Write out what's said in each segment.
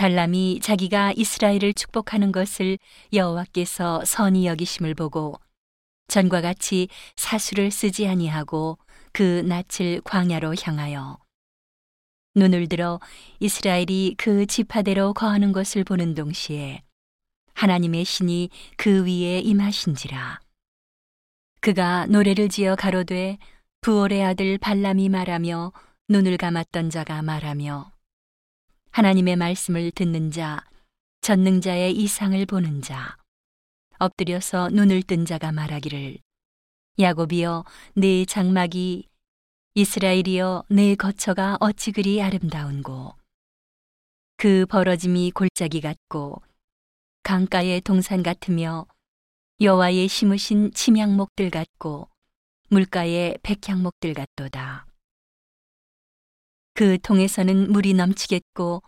발람이 자기가 이스라엘을 축복하는 것을 여호와께서 선히 여기심을 보고 전과 같이 사수를 쓰지 아니하고 그 낯을 광야로 향하여 눈을 들어 이스라엘이 그 지파대로 거하는 것을 보는 동시에 하나님의 신이 그 위에 임하신지라. 그가 노래를 지어 가로되 부올의 아들 발람이 말하며 눈을 감았던 자가 말하며 하나님의 말씀을 듣는 자 전능자의 이상을 보는 자 엎드려서 눈을 뜬 자가 말하기를 야곱이여 네 장막이 이스라엘이여 내 거처가 어찌 그리 아름다운고? 그 벌어짐이 골짜기 같고 강가의 동산 같으며 여호와의 심으신 침향목들 같고 물가의 백향목들 같도다 그 통에서는 물이 넘치겠고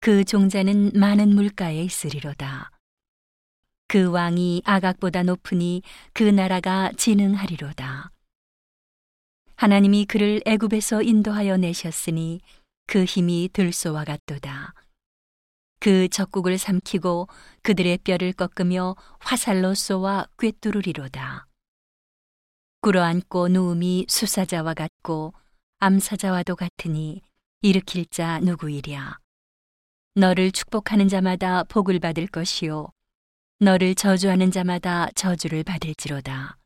그 종자는 많은 물가에 있으리로다 그 왕이 아각보다 높으니 그 나라가 진흥하리로다 하나님이 그를 애굽에서 인도하여 내셨으니 그 힘이 들소와 같도다. 그 적국을 삼키고 그들의 뼈를 꺾으며 화살로 쏘아 꿰뚫으리로다. 꿇어앉고 누움이 수사자와 같고 암사자와도 같으니 일으킬 자 누구이랴. 너를 축복하는 자마다 복을 받을 것이요. 너를 저주하는 자마다 저주를 받을지로다.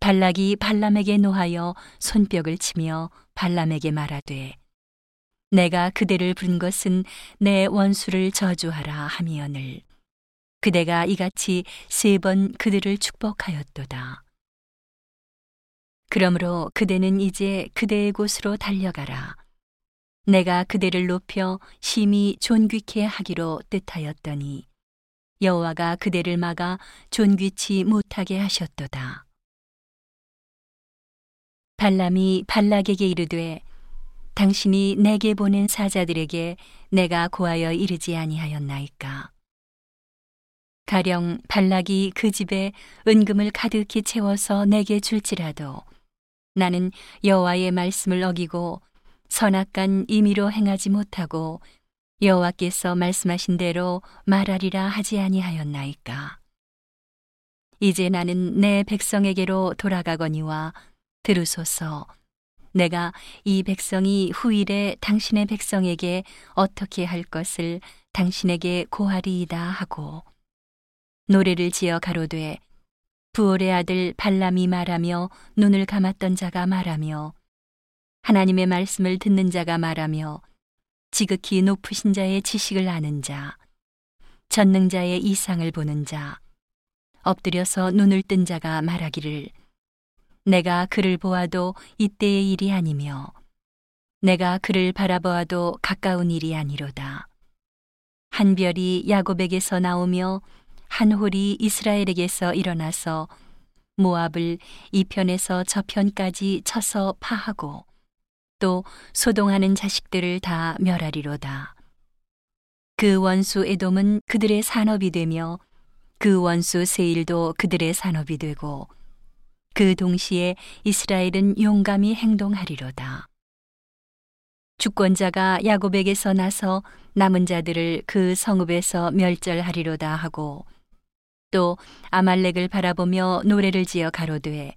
발락이 발람에게 노하여 손뼉을 치며 발람에게 말하되 내가 그대를 부른 것은 내 원수를 저주하라 하미언을 그대가 이같이 세 번 그들을 축복하였도다. 그러므로 그대는 이제 그대의 곳으로 달려가라. 내가 그대를 높여 심히 존귀케 하기로 뜻하였더니 여호와가 그대를 막아 존귀치 못하게 하셨도다. 발람이 발락에게 이르되 당신이 내게 보낸 사자들에게 내가 고하여 이르지 아니하였나이까 가령 발락이 그 집에 은금을 가득히 채워서 내게 줄지라도 나는 여호와의 말씀을 어기고 선악간 임의로 행하지 못하고 여호와께서 말씀하신 대로 말하리라 하지 아니하였나이까 이제 나는 내 백성에게로 돌아가거니와 들으소서. 내가 이 백성이 후일에 당신의 백성에게 어떻게 할 것을 당신에게 고하리이다 하고 노래를 지어 가로되 부올의 아들 발람이 말하며 눈을 감았던 자가 말하며 하나님의 말씀을 듣는 자가 말하며 지극히 높으신 자의 지식을 아는 자 전능자의 이상을 보는 자 엎드려서 눈을 뜬 자가 말하기를 내가 그를 보아도 이때의 일이 아니며 내가 그를 바라보아도 가까운 일이 아니로다. 한 별이 야곱에게서 나오며 한 홀이 이스라엘에게서 일어나서 모압을 이 편에서 저 편까지 쳐서 파하고 또 소동하는 자식들을 다 멸하리로다. 그 원수 에돔은 그들의 산업이 되며 그 원수 세일도 그들의 산업이 되고 그 동시에 이스라엘은 용감히 행동하리로다. 주권자가 야곱에게서 나서 남은 자들을 그 성읍에서 멸절하리로다 하고 또 아말렉을 바라보며 노래를 지어 가로되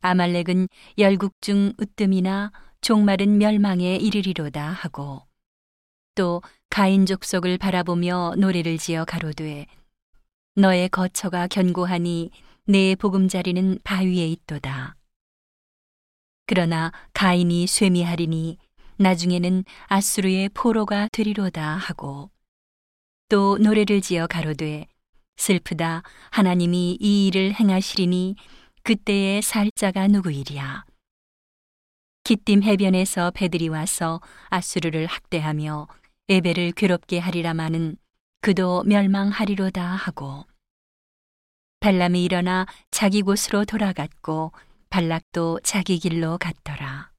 아말렉은 열국 중 으뜸이나 종말은 멸망에 이르리로다 하고 또 가인 족속을 바라보며 노래를 지어 가로되 너의 거처가 견고하니 내 보금자리는 바위에 있도다. 그러나 가인이 쇠미하리니 나중에는 아수르의 포로가 되리로다 하고 또 노래를 지어 가로되 슬프다 하나님이 이 일을 행하시리니 그때의 살자가 누구이랴 기띔 해변에서 배들이 와서 아수르를 학대하며 에베를 괴롭게 하리라마는 그도 멸망하리로다 하고 발람이 일어나 자기 곳으로 돌아갔고 발락도 자기 길로 갔더라.